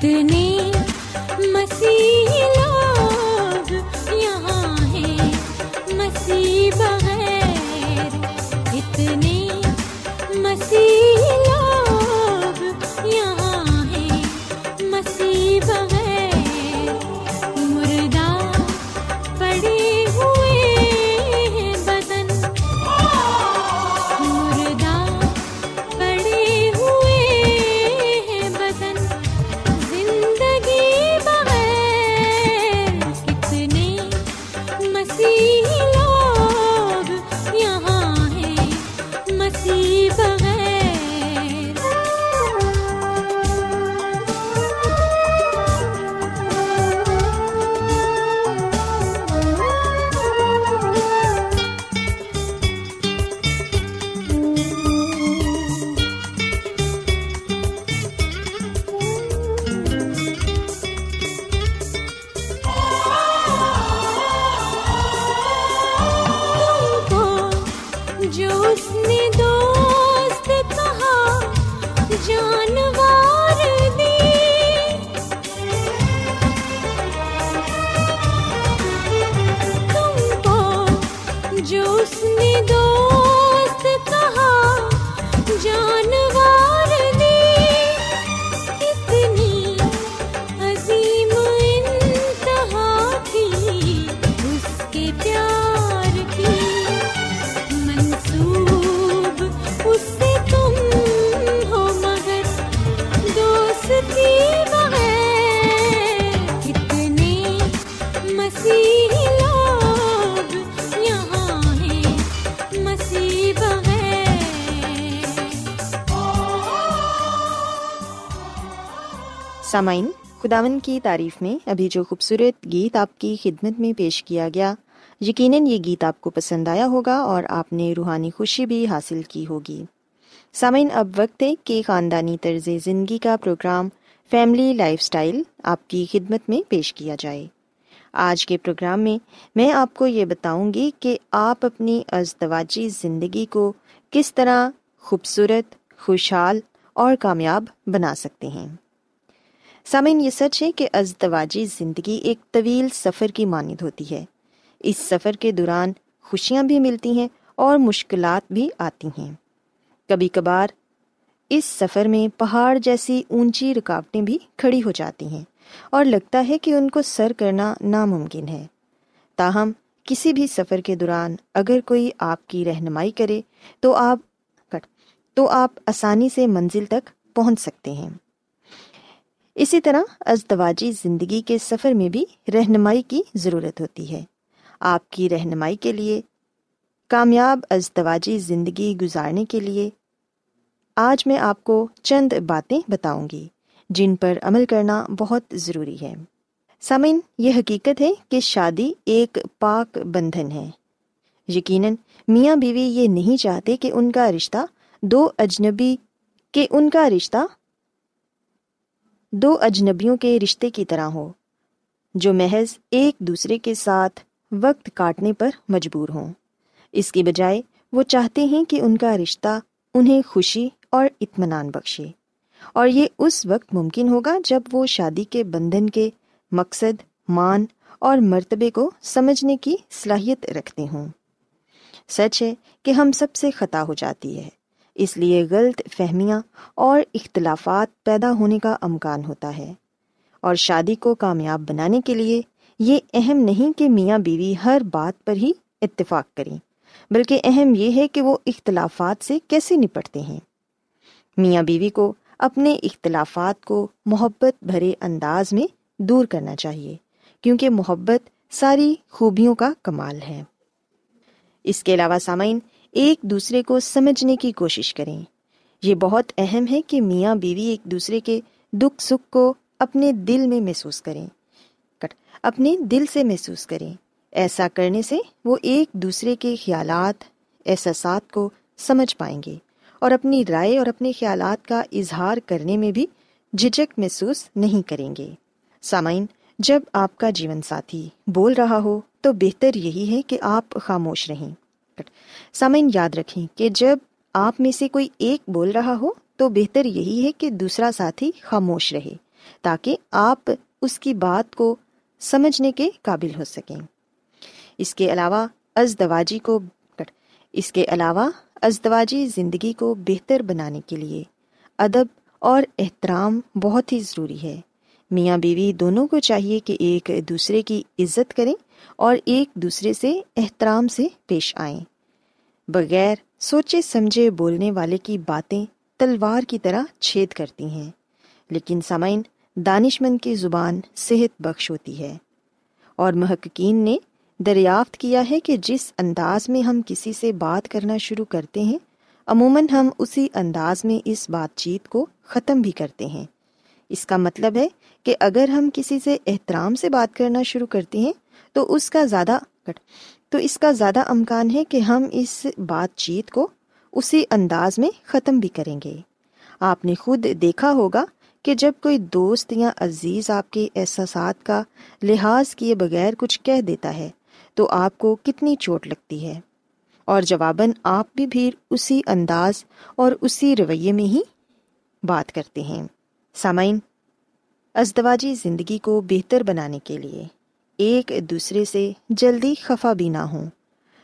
کتنے جان سامعین خداون کی تعریف میں ابھی جو خوبصورت گیت آپ کی خدمت میں پیش کیا گیا، یقیناً یہ گیت آپ کو پسند آیا ہوگا اور آپ نے روحانی خوشی بھی حاصل کی ہوگی۔ سامعین، اب وقت ہے کہ خاندانی طرز زندگی کا پروگرام فیملی لائف سٹائل آپ کی خدمت میں پیش کیا جائے۔ آج کے پروگرام میں میں آپ کو یہ بتاؤں گی کہ آپ اپنی ازدواجی زندگی کو کس طرح خوبصورت، خوشحال اور کامیاب بنا سکتے ہیں۔ سامعین، یہ سچ ہے کہ ازدواجی زندگی ایک طویل سفر کی مانند ہوتی ہے۔ اس سفر کے دوران خوشیاں بھی ملتی ہیں اور مشکلات بھی آتی ہیں۔ کبھی کبھار اس سفر میں پہاڑ جیسی اونچی رکاوٹیں بھی کھڑی ہو جاتی ہیں اور لگتا ہے کہ ان کو سر کرنا ناممکن ہے۔ تاہم، کسی بھی سفر کے دوران اگر کوئی آپ کی رہنمائی کرے تو آپ تو آپ آسانی سے منزل تک پہنچ سکتے ہیں۔ اسی طرح ازدواجی زندگی کے سفر میں بھی رہنمائی کی ضرورت ہوتی ہے۔ آپ کی رہنمائی کے لیے، کامیاب ازدواجی زندگی گزارنے کے لیے، آج میں آپ کو چند باتیں بتاؤں گی جن پر عمل کرنا بہت ضروری ہے۔ سامعین، یہ حقیقت ہے کہ شادی ایک پاک بندھن ہے۔ یقیناً میاں بیوی یہ نہیں چاہتے کہ ان کا رشتہ دو اجنبی، کہ ان کا رشتہ دو اجنبیوں کے رشتے کی طرح ہو جو محض ایک دوسرے کے ساتھ وقت کاٹنے پر مجبور ہوں۔ اس کی بجائے، وہ چاہتے ہیں کہ ان کا رشتہ انہیں خوشی اور اطمینان بخشے۔ اور یہ اس وقت ممکن ہوگا جب وہ شادی کے بندھن کے مقصد، مان اور مرتبے کو سمجھنے کی صلاحیت رکھتے ہوں۔ سچ ہے کہ ہم سب سے خطا ہو جاتی ہے۔ اس لیے غلط فہمیاں اور اختلافات پیدا ہونے کا امکان ہوتا ہے۔ اور شادی کو کامیاب بنانے کے لیے یہ اہم نہیں کہ میاں بیوی ہر بات پر ہی اتفاق کریں، بلکہ اہم یہ ہے کہ وہ اختلافات سے کیسے نپٹتے ہیں۔ میاں بیوی کو اپنے اختلافات کو محبت بھرے انداز میں دور کرنا چاہیے، کیونکہ محبت ساری خوبیوں کا کمال ہے۔ اس کے علاوہ سامعین ایک دوسرے کو سمجھنے کی کوشش کریں۔ یہ بہت اہم ہے کہ میاں بیوی ایک دوسرے کے دکھ سکھ کو اپنے دل میں محسوس کریں۔ اپنے دل سے محسوس کریں۔ ایسا کرنے سے وہ ایک دوسرے کے خیالات، احساسات کو سمجھ پائیں گے اور اپنی رائے اور اپنے خیالات کا اظہار کرنے میں بھی جھجک محسوس نہیں کریں گے۔ سامعین، جب آپ کا جیون ساتھی بول رہا ہو تو بہتر یہی ہے کہ آپ خاموش رہیں۔ سامعین، یاد رکھیں کہ جب آپ میں سے کوئی ایک بول رہا ہو تو بہتر یہی ہے کہ دوسرا ساتھی خاموش رہے تاکہ آپ اس کی بات کو سمجھنے کے قابل ہو سکیں۔ اس کے علاوہ، ازدواجی کو اس کے علاوہ، ازدواجی زندگی کو بہتر بنانے کے لیے ادب اور احترام بہت ہی ضروری ہے۔ میاں بیوی دونوں کو چاہیے کہ ایک دوسرے کی عزت کریں اور ایک دوسرے سے احترام سے پیش آئیں۔ بغیر سوچے سمجھے بولنے والے کی باتیں تلوار کی طرح چھید کرتی ہیں۔ لیکن سامعین دانش مند کی زبان صحت بخش ہوتی ہے۔ اور محققین نے دریافت کیا ہے کہ جس انداز میں ہم کسی سے بات کرنا شروع کرتے ہیں، عموماً ہم اسی انداز میں اس بات چیت کو ختم بھی کرتے ہیں۔ اس کا مطلب ہے کہ اگر ہم کسی سے احترام سے بات کرنا شروع کرتے ہیں، تو اس کا زیادہ تو اس کا زیادہ امکان ہے کہ ہم اس بات چیت کو اسی انداز میں ختم بھی کریں گے۔ آپ نے خود دیکھا ہوگا کہ جب کوئی دوست یا عزیز آپ کے احساسات کا لحاظ کیے بغیر کچھ کہہ دیتا ہے، تو آپ کو کتنی چوٹ لگتی ہے۔ اور جواباً آپ بھی پھر اسی انداز اور اسی رویے میں ہی بات کرتے ہیں۔ سامعین، ازدواجی زندگی کو بہتر بنانے کے لیے ایک دوسرے سے جلدی خفا بھی نہ ہوں۔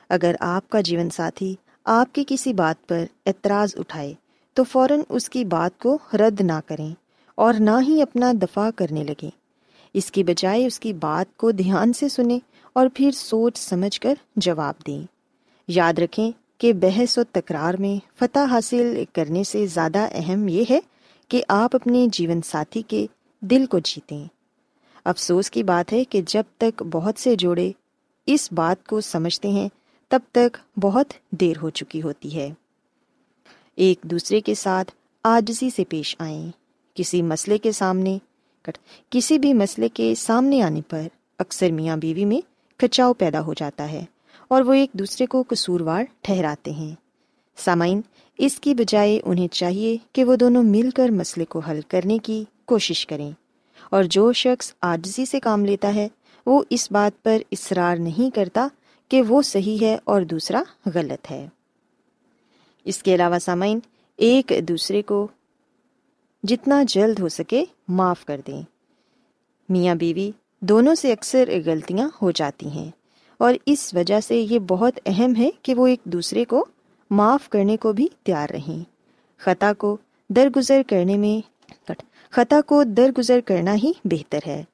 اگر آپ کا جیون ساتھی آپ کی کسی بات پر اعتراض اٹھائے، تو فوراً اس کی بات کو رد نہ کریں اور نہ ہی اپنا دفاع کرنے لگیں۔ اس کی بجائے اس کی بات کو دھیان سے سنیں اور پھر سوچ سمجھ کر جواب دیں۔ یاد رکھیں کہ بحث و تکرار میں فتح حاصل کرنے سے زیادہ اہم یہ ہے کہ آپ اپنے جیون ساتھی کے دل کو جیتیں۔ افسوس کی بات ہے کہ جب تک بہت سے جوڑے اس بات کو سمجھتے ہیں، تب تک بہت دیر ہو چکی ہوتی ہے۔ ایک دوسرے کے ساتھ آجزی سے پیش آئیں۔ کسی مسئلے کے سامنے کسی بھی مسئلے کے سامنے آنے پر اکثر میاں بیوی میں کچاؤ پیدا ہو جاتا ہے اور وہ ایک دوسرے کو قصوروار ٹھہراتے ہیں۔ سامعین، اس کی بجائے انہیں چاہیے کہ وہ دونوں مل کر مسئلے کو حل کرنے کی کوشش کریں۔ اور جو شخص آجزی سے کام لیتا ہے، وہ اس بات پر اصرار نہیں کرتا کہ وہ صحیح ہے اور دوسرا غلط ہے۔ اس کے علاوہ سامعین، ایک دوسرے کو جتنا جلد ہو سکے معاف کر دیں۔ میاں بیوی دونوں سے اکثر غلطیاں ہو جاتی ہیں اور اس وجہ سے یہ بہت اہم ہے کہ وہ ایک دوسرے کو معاف کرنے کو بھی تیار رہیں۔ خطا کو درگزر کرنے میں خطا کو درگزر کرنا ہی بہتر ہے۔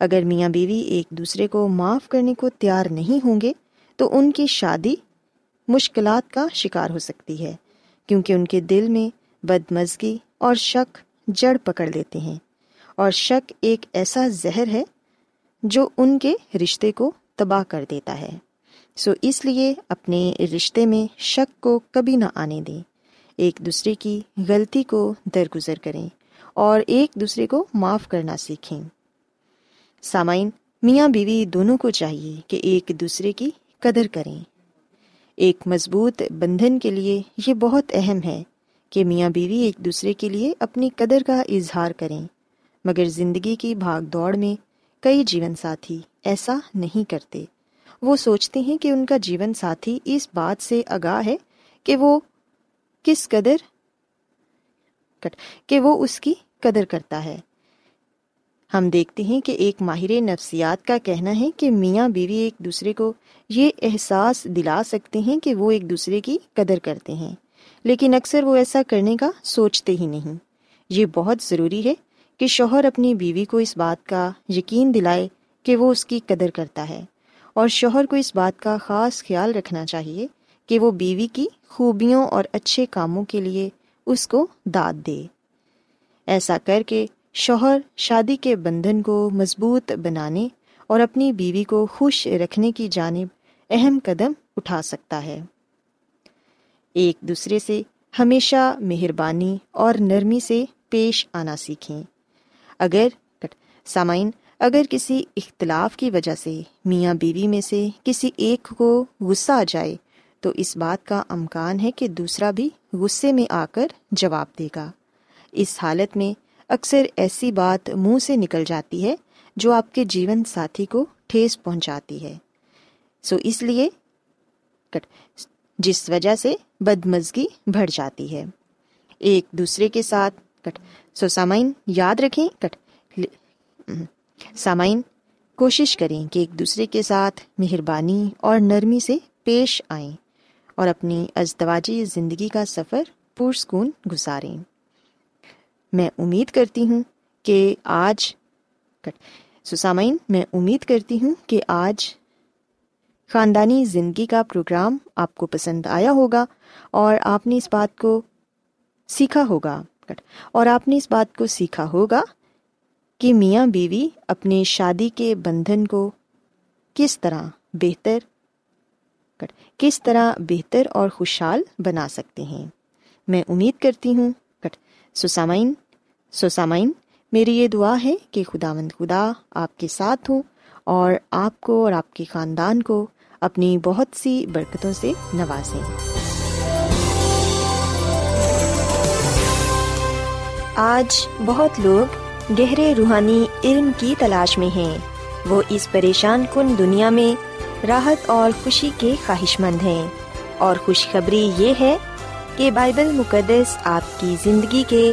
اگر میاں بیوی ایک دوسرے کو معاف کرنے کو تیار نہیں ہوں گے، تو ان کی شادی مشکلات کا شکار ہو سکتی ہے، کیونکہ ان کے دل میں بدمزگی اور شک جڑ پکڑ لیتے ہیں۔ اور شک ایک ایسا زہر ہے جو ان کے رشتے کو تباہ کر دیتا ہے۔ سو اس لیے اپنے رشتے میں شک کو کبھی نہ آنے دیں۔ ایک دوسرے کی غلطی کو درگزر کریں۔ اور ایک دوسرے کو معاف کرنا سیکھیں۔ سامعین، میاں بیوی دونوں کو چاہیے کہ ایک دوسرے کی قدر کریں۔ ایک مضبوط بندھن کے لیے یہ بہت اہم ہے کہ میاں بیوی ایک دوسرے کے لیے اپنی قدر کا اظہار کریں، مگر زندگی کی بھاگ دوڑ میں کئی جیون ساتھی ایسا نہیں کرتے۔ وہ سوچتے ہیں کہ ان کا جیون ساتھی اس بات سے آگاہ ہے کہ وہ کس قدر کہ وہ اس کی قدر کرتا ہے۔ ہم دیکھتے ہیں کہ ایک ماہر نفسیات کا کہنا ہے کہ میاں بیوی ایک دوسرے کو یہ احساس دلا سکتے ہیں کہ وہ ایک دوسرے کی قدر کرتے ہیں۔ لیکن اکثر وہ ایسا کرنے کا سوچتے ہی نہیں۔ یہ بہت ضروری ہے کہ شوہر اپنی بیوی کو اس بات کا یقین دلائے کہ وہ اس کی قدر کرتا ہے۔ اور شوہر کو اس بات کا خاص خیال رکھنا چاہیے کہ وہ بیوی کی خوبیوں اور اچھے کاموں کے لیے اس کو داد دے۔ ایسا کر کے شوہر شادی کے بندھن کو مضبوط بنانے اور اپنی بیوی کو خوش رکھنے کی جانب اہم قدم اٹھا سکتا ہے۔ ایک دوسرے سے ہمیشہ مہربانی اور نرمی سے پیش آنا سیکھیں۔ اگر سامعین، اگر کسی اختلاف کی وجہ سے میاں بیوی میں سے کسی ایک کو غصہ آ جائے، تو اس بات کا امکان ہے کہ دوسرا بھی غصے میں آ کر جواب دے گا۔ اس حالت میں اکثر ایسی بات منہ سے نکل جاتی ہے جو آپ کے جیون ساتھی کو ٹھیس پہنچاتی ہے۔ سو اس لیے جس وجہ سے بدمزگی بڑھ جاتی ہے۔ ایک دوسرے کے ساتھ کٹ۔ سو سامعین، یاد رکھیں کٹ۔ سامعین، کوشش کریں کہ ایک دوسرے کے ساتھ مہربانی اور نرمی سے پیش آئیں اور اپنی ازدواجی زندگی کا سفر پرسکون گزاریں۔ میں امید کرتی ہوں کہ آج سسامین، میں امید کرتی ہوں کہ آج خاندانی زندگی کا پروگرام آپ کو پسند آیا ہوگا اور آپ نے اس بات کو سیکھا ہوگا۔ اور آپ نے اس بات کو سیکھا ہوگا کہ میاں بیوی اپنے شادی کے بندھن کو کس طرح بہتر کس طرح بہتر اور خوشحال بنا سکتے ہیں۔ میں امید کرتی ہوں سسامین سوسامین میری یہ دعا ہے کہ خدا مند خدا آپ کے ساتھ ہوں اور آپ کو اور آپ کے خاندان کو اپنی بہت سی برکتوں سے نوازیں آج بہت لوگ گہرے روحانی علم کی تلاش میں ہیں۔ وہ اس پریشان کن دنیا میں راحت اور خوشی کے خواہش مند ہیں۔ اور خوشخبری یہ ہے کہ بائبل مقدس آپ کی زندگی کے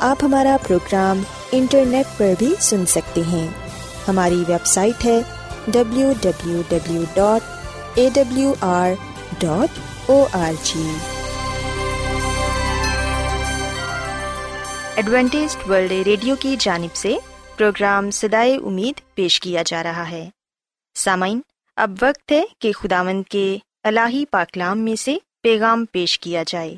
آپ ہمارا پروگرام انٹرنیٹ پر بھی سن سکتے ہیں۔ ہماری ویب سائٹ ہے W W W dot A W R dot O R G Adventist world radio کی جانب سے پروگرام سدائے امید پیش کیا جا رہا ہے۔ سامعین، اب وقت ہے کہ خداوند کے الہی پاکلام میں سے پیغام پیش کیا جائے۔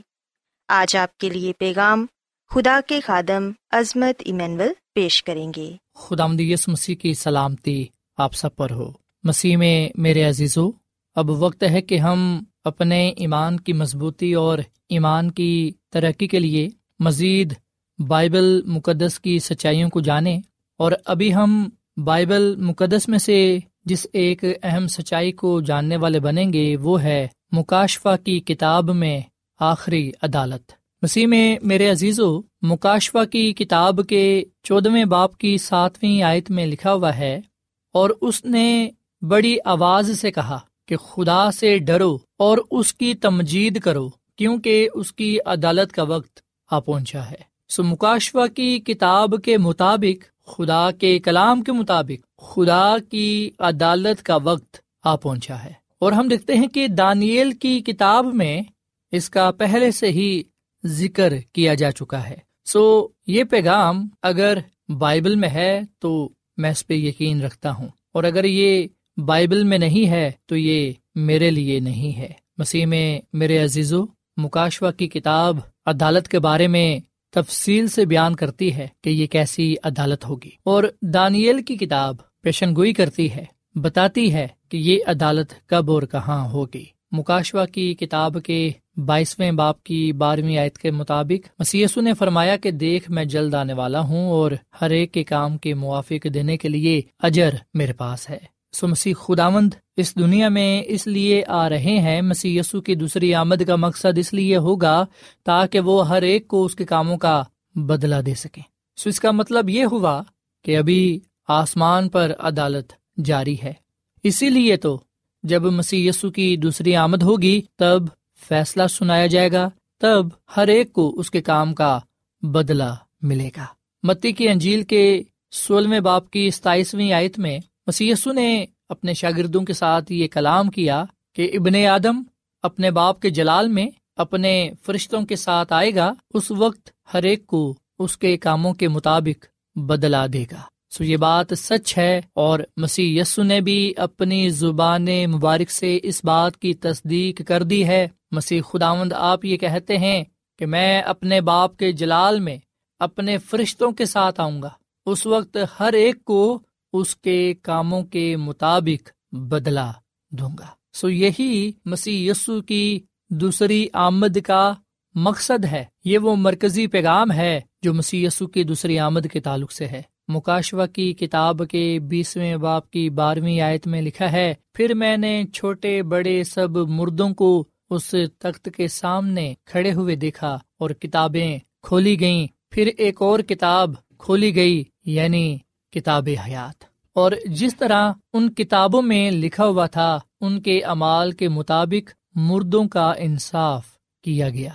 آج آپ کے لیے پیغام خدا کے خادم عظمت ایمینول پیش کریں گے۔ خدا مدیس مسیح کی سلامتی آپ سب پر ہو۔ مسیح میں میرے عزیزو، اب وقت ہے کہ ہم اپنے ایمان کی مضبوطی اور ایمان کی ترقی کے لیے مزید بائبل مقدس کی سچائیوں کو جانیں۔ اور ابھی ہم بائبل مقدس میں سے جس ایک اہم سچائی کو جاننے والے بنیں گے، وہ ہے مکاشفہ کی کتاب میں آخری عدالت۔ مسیح میں میرے عزیز و مکاشوا کی کتاب کے چودہویں باپ کی ساتویں آیت میں لکھا ہوا ہے، اور اس نے بڑی آواز سے کہا کہ خدا سے ڈرو اور اس کی تمجید کرو، کیونکہ اس کی عدالت کا وقت آ پہنچا ہے۔ سو مکاشوا کی کتاب کے مطابق، خدا کے کلام کے مطابق، خدا کی عدالت کا وقت آ پہنچا ہے۔ اور ہم دیکھتے ہیں کہ دانیل کی کتاب میں اس کا پہلے سے ہی ذکر کیا جا چکا ہے۔ سو یہ پیغام اگر بائبل میں ہے تو میں اس پہ یقین رکھتا ہوں۔ اور اگر یہ بائبل میں نہیں ہے تو یہ میرے لیے نہیں ہے۔ مسیح میں میرے عزیزو مکاشوا کی کتاب عدالت کے بارے میں تفصیل سے بیان کرتی ہے کہ یہ کیسی عدالت ہوگی۔ اور دانیل کی کتاب پیشن گوئی کرتی ہے، بتاتی ہے کہ یہ عدالت کب اور کہاں ہوگی۔ مکاشوا کی کتاب کے بائیسویں باپ کی بارہویں آیت کے مطابق مسیسو نے فرمایا کہ دیکھ میں جلد آنے والا ہوں اور ہر ایک کے کام کے موافق دینے کے لیے اجر میرے پاس ہے۔ سو مسیح خداوند اس دنیا میں اس لیے آ رہے ہیں مسی یسو کی دوسری آمد کا مقصد اس لیے ہوگا تاکہ وہ ہر ایک کو اس کے کاموں کا بدلا دے سکے سو اس کا مطلب یہ ہوا کہ ابھی آسمان پر عدالت جاری ہے۔ اسی لیے تو جب مسی یسو کی دوسری آمد ہوگی، تب فیصلہ سنایا جائے گا، تب ہر ایک کو اس کے کام کا بدلا ملے گا۔ متی کی انجیل کے سولہویں باپ کی ستائیسویں آیت میں مسیسو نے اپنے شاگردوں کے ساتھ یہ کلام کیا کہ ابن آدم اپنے باپ کے جلال میں اپنے فرشتوں کے ساتھ آئے گا، اس وقت ہر ایک کو اس کے کاموں کے مطابق بدلا دے گا۔ سو یہ بات سچ ہے اور مسیح یسو نے بھی اپنی زبان مبارک سے اس بات کی تصدیق کر دی ہے۔ مسیح خداوند آپ یہ کہتے ہیں کہ میں اپنے باپ کے جلال میں اپنے فرشتوں کے ساتھ آؤں گا۔ اس وقت ہر ایک کو اس کے کاموں کے مطابق بدلا دوں گا۔ سو یہی مسیح یسو کی دوسری آمد کا مقصد ہے۔ یہ وہ مرکزی پیغام ہے جو مسی کی دوسری آمد کے تعلق سے ہے۔ مکاشوا کی کتاب کے بیسویں باپ کی بارہویں آیت میں لکھا ہے، پھر میں نے چھوٹے بڑے سب مردوں کو اس تخت کے سامنے کھڑے ہوئے دیکھا اور کتابیں کھولی گئیں۔ پھر ایک اور کتاب کھولی گئی یعنی کتاب حیات۔ اور جس طرح ان کتابوں میں لکھا ہوا تھا، ان کے امال کے مطابق مردوں کا انصاف کیا گیا۔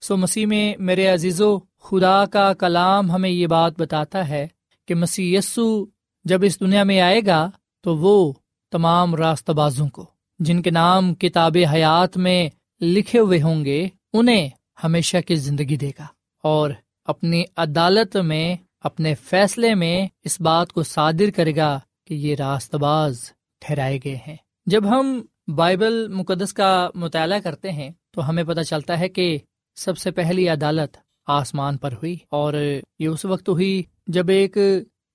سو مسیح میں میرے عزیزو، خدا کا کلام ہمیں یہ بات بتاتا ہے کہ مسیح یسو جب اس دنیا میں آئے گا تو وہ تمام راست بازوں کو، جن کے نام کتاب حیات میں لکھے ہوئے ہوں گے، انہیں ہمیشہ کی زندگی دے گا اور اپنی عدالت میں، اپنے فیصلے میں اس بات کو صادر کرے گا کہ یہ راست باز ٹھہرائے گئے ہیں۔ جب ہم بائبل مقدس کا مطالعہ کرتے ہیں تو ہمیں پتہ چلتا ہے کہ سب سے پہلی عدالت آسمان پر ہوئی اور یہ اس وقت ہوئی جب ایک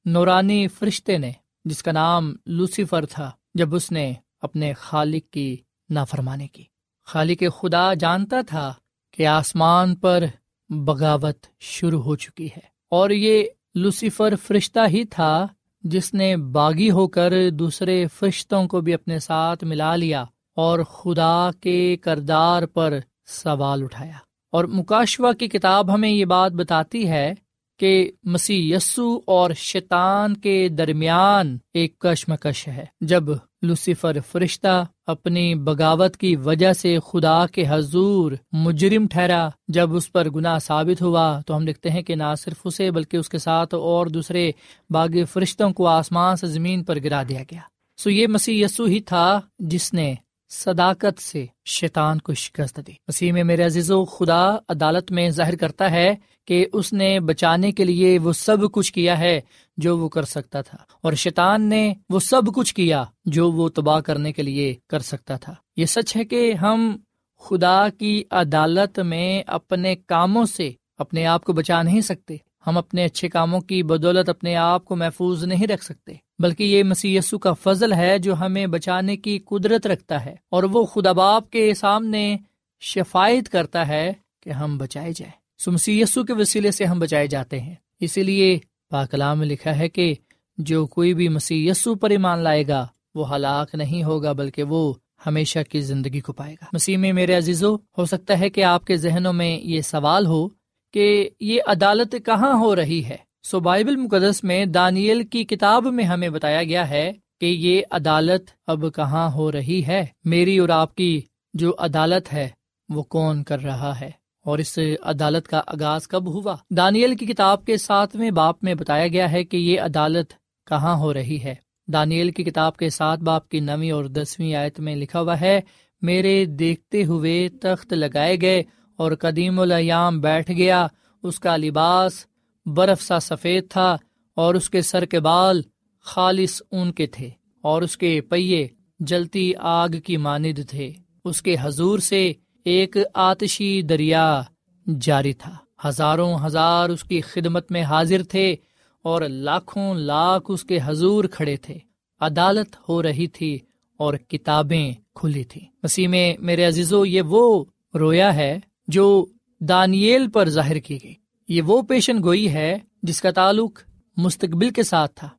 نورانی فرشتے نے، جس کا نام لوسیفر تھا، جب اس نے اپنے خالق کی نافرمانی کی۔ خالق خدا جانتا تھا کہ آسمان پر بغاوت شروع ہو چکی ہے۔ اور یہ لوسیفر فرشتہ ہی تھا جس نے باغی ہو کر دوسرے فرشتوں کو بھی اپنے ساتھ ملا لیا اور خدا کے کردار پر سوال اٹھایا۔ اور مکاشوا کی کتاب ہمیں یہ بات بتاتی ہے کہ مسیح یسو اور شیطان کے درمیان ایک کشمکش ہے۔ جب لوسیفر فرشتہ اپنی بغاوت کی وجہ سے خدا کے حضور مجرم ٹھہرا، جب اس پر گناہ ثابت ہوا تو ہم دیکھتے ہیں کہ نہ صرف اسے بلکہ اس کے ساتھ اور دوسرے باغ فرشتوں کو آسمان سے زمین پر گرا دیا گیا۔ سو یہ مسیح یسو ہی تھا جس نے صداقت سے شیطان کو شکست دی مسیح میں میرے عزیز و خدا عدالت میں ظاہر کرتا ہے کہ اس نے بچانے کے لیے وہ سب کچھ کیا ہے جو وہ کر سکتا تھا، اور شیطان نے وہ سب کچھ کیا جو وہ تباہ کرنے کے لیے کر سکتا تھا۔ یہ سچ ہے کہ ہم خدا کی عدالت میں اپنے کاموں سے اپنے آپ کو بچا نہیں سکتے۔ ہم اپنے اچھے کاموں کی بدولت اپنے آپ کو محفوظ نہیں رکھ سکتے، بلکہ یہ مسی کا فضل ہے جو ہمیں بچانے کی قدرت رکھتا ہے اور وہ خدا باپ کے سامنے شفایت کرتا ہے کہ ہم بچائے جائیں۔ سو مسیسو کے وسیلے سے ہم بچائے جاتے ہیں۔ اسی لیے پاکلام میں لکھا ہے کہ جو کوئی بھی مسی پر ایمان لائے گا، وہ ہلاک نہیں ہوگا، بلکہ وہ ہمیشہ کی زندگی کو پائے گا۔ مسیح میں میرے عزیزو، ہو سکتا ہے کہ آپ کے ذہنوں میں یہ سوال ہو کہ یہ عدالت کہاں ہو رہی ہے؟ سو بائبل مقدس میں دانیل کی کتاب میں ہمیں بتایا گیا ہے کہ یہ عدالت اب کہاں ہو رہی ہے؟ میری اور آپ کی جو عدالت ہے، وہ کون کر رہا ہے؟ اور اس عدالت کا آغاز کب ہوا؟ دانیل کی کتاب کے ساتویں باپ میں بتایا گیا ہے کہ یہ عدالت کہاں ہو رہی ہے۔ دانیل کی کتاب کے سات باپ کی نویں اور دسویں آیت میں لکھا ہوا ہے، میرے دیکھتے ہوئے تخت لگائے گئے اور قدیم الیام بیٹھ گیا، اس کا لباس برف سا سفید تھا اور اس کے سر کے بال خالص اون کے تھے اور اس کے پہیے جلتی آگ کی ماند تھے۔ اس کے حضور سے ایک آتشی دریا جاری تھا۔ ہزاروں ہزار اس کی خدمت میں حاضر تھے اور لاکھوں لاکھ اس کے حضور کھڑے تھے۔ عدالت ہو رہی تھی اور کتابیں کھلی تھی مسیح میں میرے عزیزو، یہ وہ رویا ہے جو دانیل پر ظاہر کی گئی۔ یہ وہ پیشن گوئی ہے جس کا تعلق مستقبل کے ساتھ تھا۔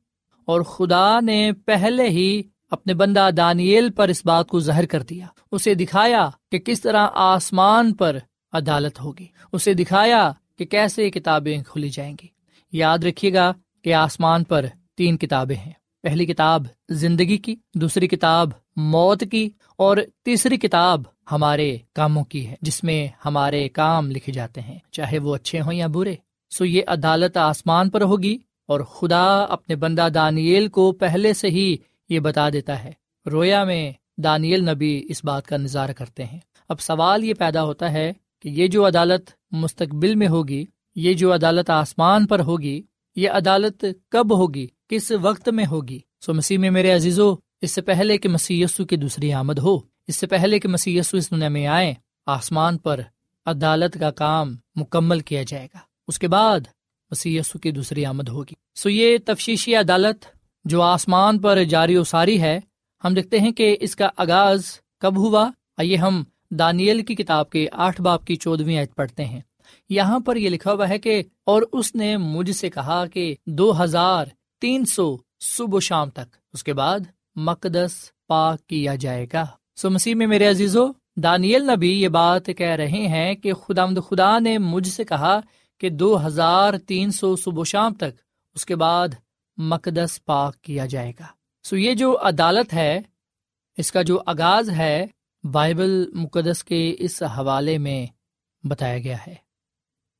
اور خدا نے پہلے ہی اپنے بندہ دانیل پر اس بات کو ظاہر کر دیا۔ اسے دکھایا کہ کس طرح آسمان پر عدالت ہوگی۔ اسے دکھایا کہ کیسے کتابیں کھلی جائیں گی۔ یاد رکھیے گا کہ آسمان پر تین کتابیں ہیں۔ پہلی کتاب زندگی کی، دوسری کتاب موت کی اور تیسری کتاب ہمارے کاموں کی ہے، جس میں ہمارے کام لکھے جاتے ہیں۔ چاہے وہ اچھے ہوں یا برے، سو یہ عدالت آسمان پر ہوگی اور خدا اپنے بندہ دانیل کو پہلے سے ہی یہ بتا دیتا ہے۔ رویا میں دانیل نبی اس بات کا نظارہ کرتے ہیں۔ اب سوال یہ پیدا ہوتا ہے کہ یہ جو عدالت مستقبل میں ہوگی، یہ جو عدالت آسمان پر ہوگی، یہ عدالت کب ہوگی، کس وقت میں ہوگی؟ سو مسیح میں میرے عزیزو اس سے پہلے کہ مسی کی دوسری آمد ہو، اس سے پہلے کہ مسی اس دنیا میں آئے آسمان پر عدالت کا کام مکمل کیا جائے گا۔ اس کے بعد مسی کی دوسری آمد ہوگی۔ سو یہ تفشیشی عدالت جو آسمان پر جاری و ساری ہے، ہم دیکھتے ہیں کہ اس کا آغاز کب ہوا؟ آئیے ہم دانیل کی کتاب کے آٹھ باپ کی چودویں عید پڑھتے ہیں۔ یہاں پر یہ لکھا ہوا ہے کہ، اور اس نے مجھ سے کہا کہ دو ہزار تین سو صبح و شام تک۔ اس کے بعد مقدس پاک کیا جائے گا۔ سو مسیح میں میرے عزیزو، دانیل نبی یہ بات کہہ رہے ہیں کہ خدا مد خدا نے مجھ سے کہا کہ دو ہزار تین سو صبح و شام تک اس کے بعد مقدس پاک کیا جائے گا۔ سو یہ جو عدالت ہے، اس کا جو آغاز ہے، بائبل مقدس کے اس حوالے میں بتایا گیا ہے۔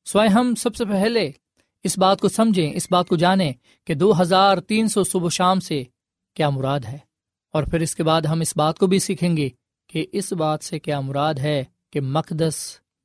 سوائے ہم سب سے پہلے اس بات کو سمجھیں، اس بات کو جانیں کہ دو ہزار تین سو صبح شام سے کیا مراد ہے۔ اور پھر اس کے بعد ہم اس بات کو بھی سیکھیں گے کہ اس بات سے کیا مراد ہے کہ مقدس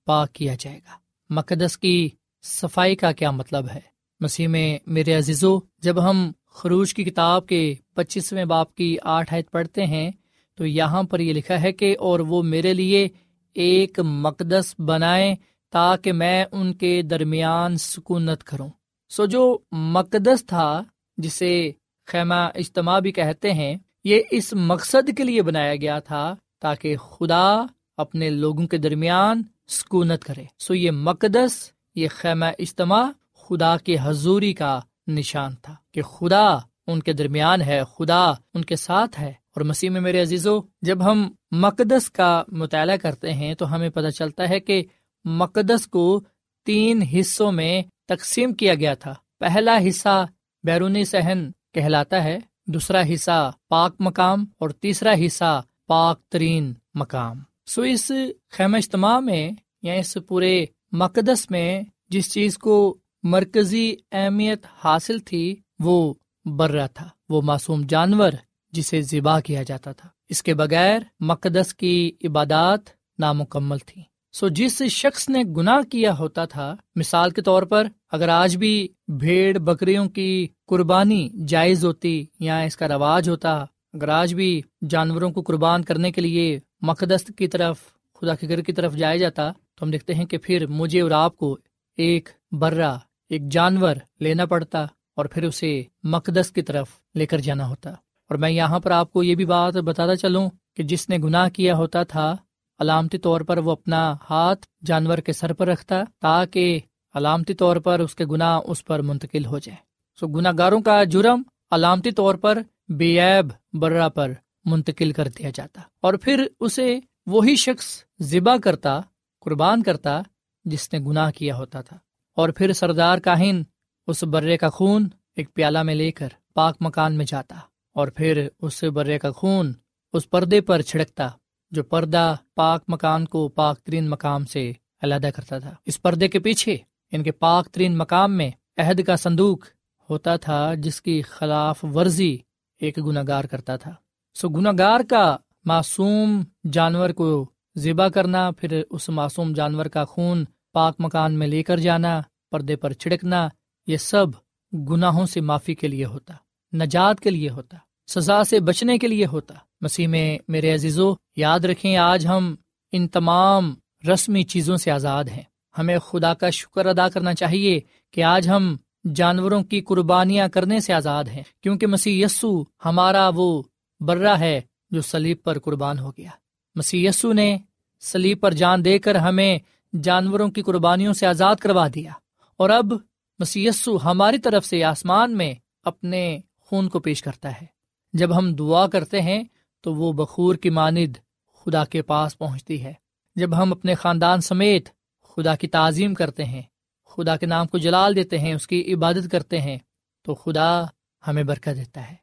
پاک کیا جائے گا۔ مقدس کی صفائی کا کیا مطلب ہے؟ مسیح میں میرے عزیزو، جب ہم خروج کی کتاب کے پچیسویں باپ کی آٹھ آیت پڑھتے ہیں، تو یہاں پر یہ لکھا ہے کہ اور وہ میرے لیے ایک مقدس بنائے تاکہ میں ان کے درمیان سکونت کروں۔ سو جو مقدس تھا، جسے خیمہ اجتماع بھی کہتے ہیں یہ اس مقصد کے لیے بنایا گیا تھا تاکہ خدا اپنے لوگوں کے درمیان سکونت کرے۔ سو یہ مقدس، یہ خیمہ اجتماع خدا کے حضوری کا نشان تھا کہ خدا ان کے درمیان ہے، خدا ان کے ساتھ ہے۔ اور مسیح میں میرے عزیزو، جب ہم مقدس کا مطالعہ کرتے ہیں تو ہمیں پتہ چلتا ہے کہ مقدس کو تین حصوں میں تقسیم کیا گیا تھا۔ پہلا حصہ بیرونی صحن کہلاتا ہے دوسرا حصہ پاک مقام اور تیسرا حصہ پاک ترین مقام۔ سو اس خیم اجتماع میں یا اس پورے مقدس میں جس چیز کو مرکزی اہمیت حاصل تھی، وہ برا تھا، وہ معصوم جانور جسے ذبح کیا جاتا تھا۔ اس کے بغیر مقدس کی عبادات نامکمل تھی سو جس شخص نے گناہ کیا ہوتا تھا، مثال کے طور پر اگر آج بھی بھیڑ بکریوں کی قربانی جائز ہوتی یا اس کا رواج ہوتا، اگر آج بھی جانوروں کو قربان کرنے کے لیے مقدس کی طرف، خدا کے گھر کی طرف جایا جاتا، تو ہم دیکھتے ہیں کہ پھر مجھے اور آپ کو ایک برا ایک جانور لینا پڑتا اور پھر اسے مقدس کی طرف لے کر جانا ہوتا۔ اور میں یہاں پر آپ کو یہ بھی بات بتاتا چلوں کہ جس نے گناہ کیا ہوتا تھا علامتی طور پر وہ اپنا ہاتھ جانور کے سر پر رکھتا تاکہ علامتی طور پر اس کے گناہ اس پر منتقل ہو جائے۔ سو گناہ گاروں کا جرم علامتی طور پر بے عیب برا پر منتقل کر دیا جاتا اور پھر اسے وہی شخص ذبح کرتا، قربان کرتا جس نے گناہ کیا ہوتا تھا۔ اور پھر سردار کاہن اس برے کا خون ایک پیالہ میں لے کر پاک مکان میں جاتا اور پھر اس برے کا خون اس پردے پر چھڑکتا۔ جو پردہ پاک مکان کو پاک ترین مقام سے علیحدہ کرتا تھا۔ اس پردے کے پیچھے یعنی ان کے پاک ترین مقام میں، عہد کا صندوق ہوتا تھا، جس کی خلاف ورزی ایک گناگار کرتا تھا۔ سو گناگار کا معصوم جانور کو ذبح کرنا، پھر اس معصوم جانور کا خون پاک مکان میں لے کر جانا، پردے پر چھڑکنا، یہ سب گناہوں سے معافی کے لیے ہوتا، نجات کے لیے ہوتا۔ سزا سے بچنے کے لیے ہوتا۔ مسیح میں میرے عزیزو، یاد رکھیں آج ہم ان تمام رسمی چیزوں سے آزاد ہیں۔ ہمیں خدا کا شکر ادا کرنا چاہیے کہ آج ہم جانوروں کی قربانیاں کرنے سے آزاد ہیں۔ کیونکہ مسیح یسو ہمارا وہ برا ہے جو سلیب پر قربان ہو گیا۔ مسیح یسو نے سلیب پر جان دے کر ہمیں جانوروں کی قربانیوں سے آزاد کروا دیا۔ اور اب مسی ہماری طرف سے آسمان میں اپنے خون کو پیش کرتا ہے۔ جب ہم دعا کرتے ہیں تو وہ بخور کی ماند خدا کے پاس پہنچتی ہے۔ جب ہم اپنے خاندان سمیت خدا کی تعظیم کرتے ہیں، خدا کے نام کو جلال دیتے ہیں، اس کی عبادت کرتے ہیں، تو خدا ہمیں برکت دیتا ہے۔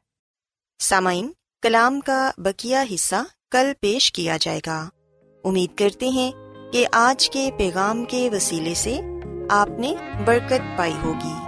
سامعین، کلام کا بکیا حصہ کل پیش کیا جائے گا۔ امید کرتے ہیں کہ آج کے پیغام کے وسیلے سے آپ نے برکت پائی ہوگی۔